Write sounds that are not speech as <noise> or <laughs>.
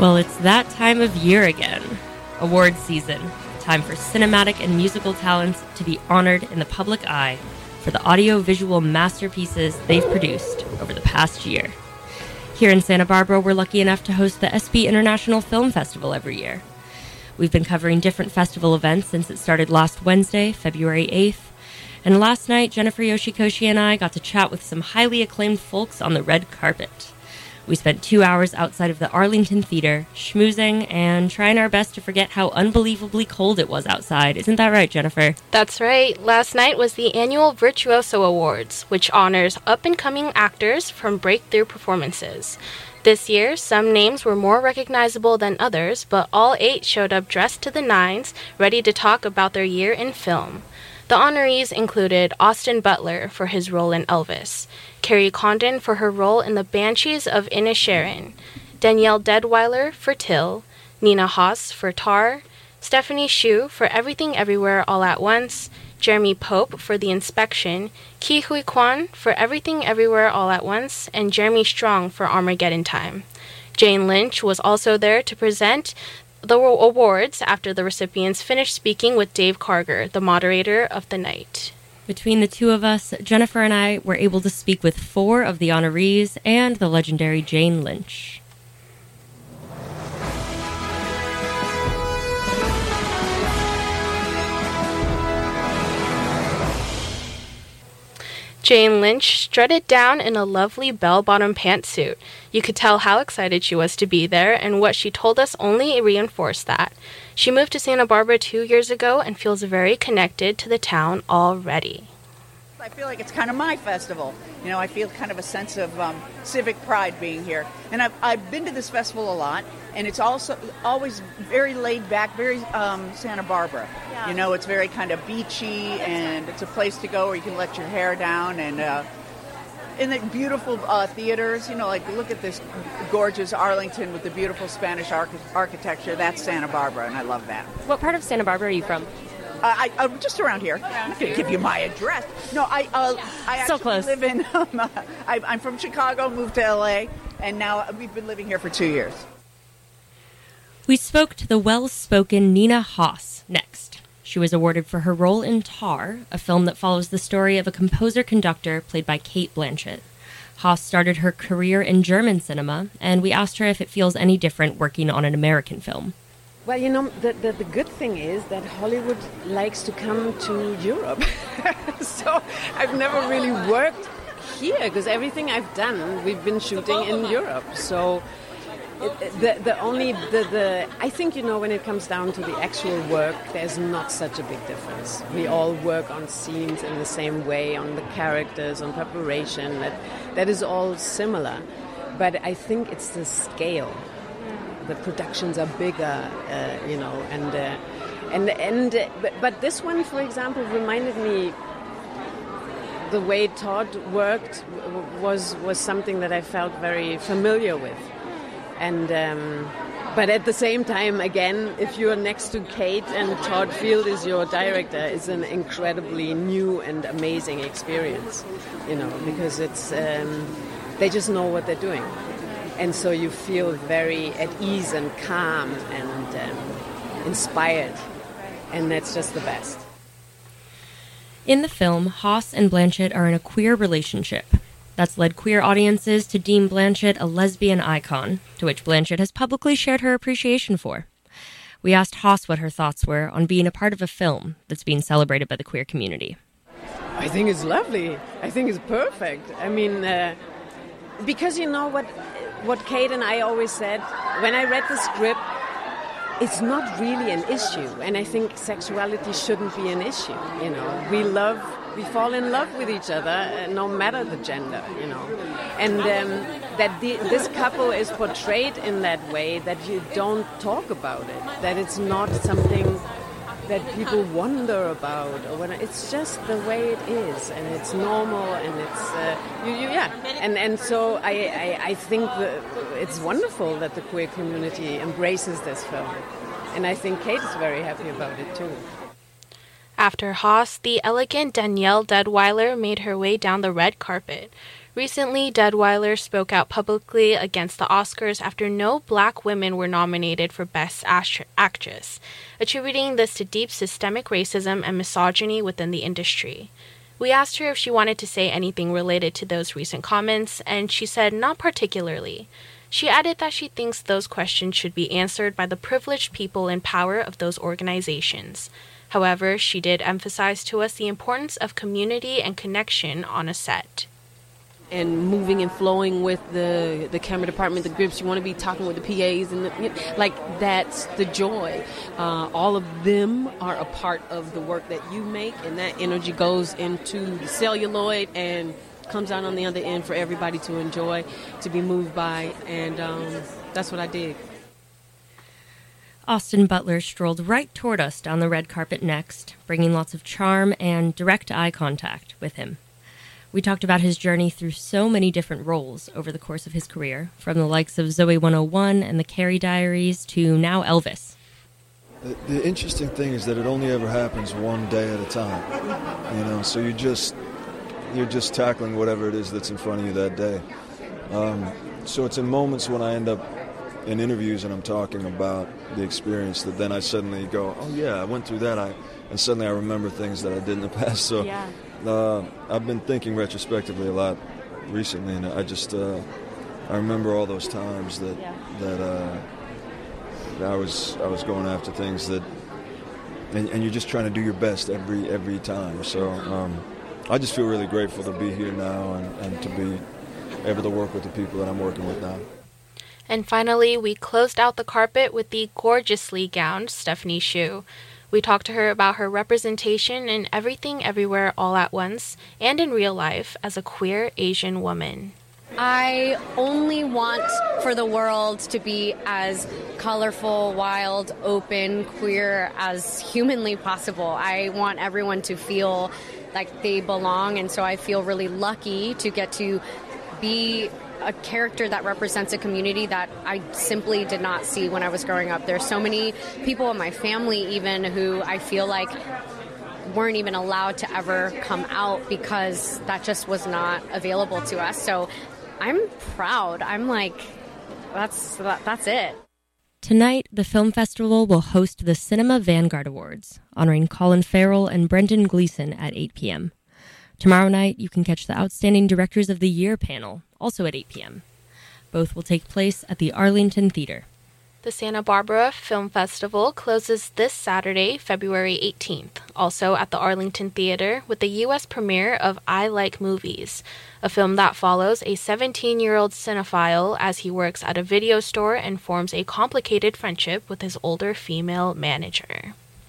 Well, it's that time of year again. Award season. Time for cinematic and musical talents to be honored in the public eye for the audio-visual masterpieces they've produced over the past year. Here in Santa Barbara, we're lucky enough to host the SB International Film Festival every year. We've been covering different festival events since it started last Wednesday, February 8th. And last night, Jennifer Yoshikoshi and I got to chat with some highly acclaimed folks on the red carpet. We spent two hours outside of the Arlington Theater, schmoozing and trying our best to forget how unbelievably cold it was outside. Isn't that right, Jennifer? That's right. Last night was the annual Virtuoso Awards, which honors up and coming actors from breakthrough performances. This year, some names were more recognizable than others, but all eight showed up dressed to the nines, ready to talk about their year in film. The honorees included Austin Butler for his role in Elvis, Kerry Condon for her role in The Banshees of Inisherin, Danielle Deadwyler for Till, Nina Hoss for Tar, Stephanie Hsu for Everything Everywhere All at Once, Jeremy Pope for The Inspection, Ke Huy Quan for Everything Everywhere All at Once, and Jeremy Strong for Armageddon Time. Jane Lynch was also there to present the awards after the recipients finished speaking with Dave Karger, the moderator of the night. Between the two of us, Jennifer and I were able to speak with four of the honorees and the legendary Jane Lynch. Jane Lynch strutted down in a lovely bell bottom pantsuit. You could tell how excited she was to be there, and what she told us only reinforced that. She moved to Santa Barbara two years ago and feels very connected to the town already. I feel like it's kind of my festival. You know, I feel kind of a sense of um, civic pride being here. And I've, I've been to this festival a lot, and it's also always very laid back, very um, Santa Barbara. Yeah. You know, it's very kind of beachy, and it's a place to go where you can let your hair down and. Uh, in the beautiful uh, theaters, you know, like look at this gorgeous Arlington with the beautiful Spanish arch- architecture. That's Santa Barbara, and I love that. What part of Santa Barbara are you from? Uh, I, am just around here. Around I'm not going to give you my address. No, I, uh, I actually so close. live in. <laughs> Um, I, I'm from Chicago, moved to LA, and now we've been living here for two years. We spoke to the well-spoken Nina Hoss next. She was awarded for her role in Tar, a film that follows the story of a composer-conductor played by Cate Blanchett. Hoss started her career in German cinema, and we asked her if it feels any different working on an American film. Well, you know, the, the, the, good thing is that Hollywood likes to come to Europe. <laughs> so I've never really worked here because everything I've done, we've been shooting in Europe. So it, the, the only, the, the, I think, you know, when it comes down to the actual work, there's not such a big difference. We all work on scenes in the same way, on the characters, on preparation. That, that is all similar. But I think it's the scale the productions are bigger, uh, you know, and uh, and and uh, but, but, this one, for example, reminded me the way Todd worked was was something that I felt very familiar with, and. Um, but at the same time, again, if you're next to Cate and Todd Field is your director, it's an incredibly new and amazing experience, you know, because it's um, they just know what they're doing and so you feel very at ease and calm and um, inspired, and that's just the best. In the film, Hoss and Blanchett are in a queer relationship. That's led queer audiences to deem Blanchett a lesbian icon, to which Blanchett has publicly shared her appreciation for. We asked Hoss what her thoughts were on being a part of a film that's being celebrated by the queer community. I think it's lovely. I think it's perfect. I mean, uh, because you know what what Cate and I always said when I read the script, it's not really an issue, and I think sexuality shouldn't be an issue. You know, we love, we fall in love with each other, uh, no matter the gender. You know, and um, that the, this couple is portrayed in that way that you don't talk about it, that it's not something that people wonder about or when it's just the way it is and it's normal and it's uh, you, you, yeah and and so I, I, I think it's wonderful that the queer community embraces this film and I think Cate is very happy about it too. After Hoss, the elegant Danielle Deadwyler made her way down the red carpet. Recently, Deadwyler spoke out publicly against the Oscars after no black women were nominated for Best Actress, attributing this to deep systemic racism and misogyny within the industry. We asked her if she wanted to say anything related to those recent comments, and she said not particularly. She added that she thinks those questions should be answered by the privileged people in power of those organizations. However, she did emphasize to us the importance of community and connection on a set and moving and flowing with the the camera department, the grips. You want to be talking with the PAs and the, you know, like that's the joy. Uh, all of them are a part of the work that you make, and that energy goes into the celluloid and comes out on the other end for everybody to enjoy, to be moved by, and um, that's what I did. Austin Butler strolled right toward us down the red carpet next, bringing lots of charm and direct eye contact with him. We talked about his journey through so many different roles over the course of his career, from the likes of Zoey 101 and the Carrie Diaries to now Elvis. The, the interesting thing is that it only ever happens one day at a time. You know, so you just you're just tackling whatever it is that's in front of you that day. Um, so it's in moments when I end up in interviews and I'm talking about the experience that then I suddenly go, oh yeah, I went through that. I and suddenly I remember things that I did in the <laughs> past. So yeah. Uh, I've been thinking retrospectively a lot recently, and I just uh, I remember all those times that yeah. that uh, I was I was going after things that, and, and, you're just trying to do your best every every time. So um, I just feel really grateful to be here now and, and to be able to work with the people that I'm working with now. And finally, we closed out the carpet with the gorgeously gowned Stephanie Hsu. We talked to her about her representation in Everything Everywhere All at Once and in real life as a queer Asian woman. I only want for the world to be as colorful, wild, open, queer as humanly possible. I want everyone to feel like they belong, and so I feel really lucky to get to be a character that represents a community that I simply did not see when I was growing up. There's so many people in my family, even who I feel like weren't even allowed to ever come out because that just was not available to us. So I'm proud. I'm like, that's that's it. Tonight, the film festival will host the Cinema Vanguard Awards, honoring Colin Farrell and Brendan Gleeson at 8 p.m. Tomorrow night, you can catch the Outstanding Directors of the Year panel, also at 8 p.m. Both will take place at the Arlington Theater. The Santa Barbara Film Festival closes this Saturday, February 18th, also at the Arlington Theater, with the U.S. premiere of I Like Movies, a film that follows a 17 year old cinephile as he works at a video store and forms a complicated friendship with his older female manager.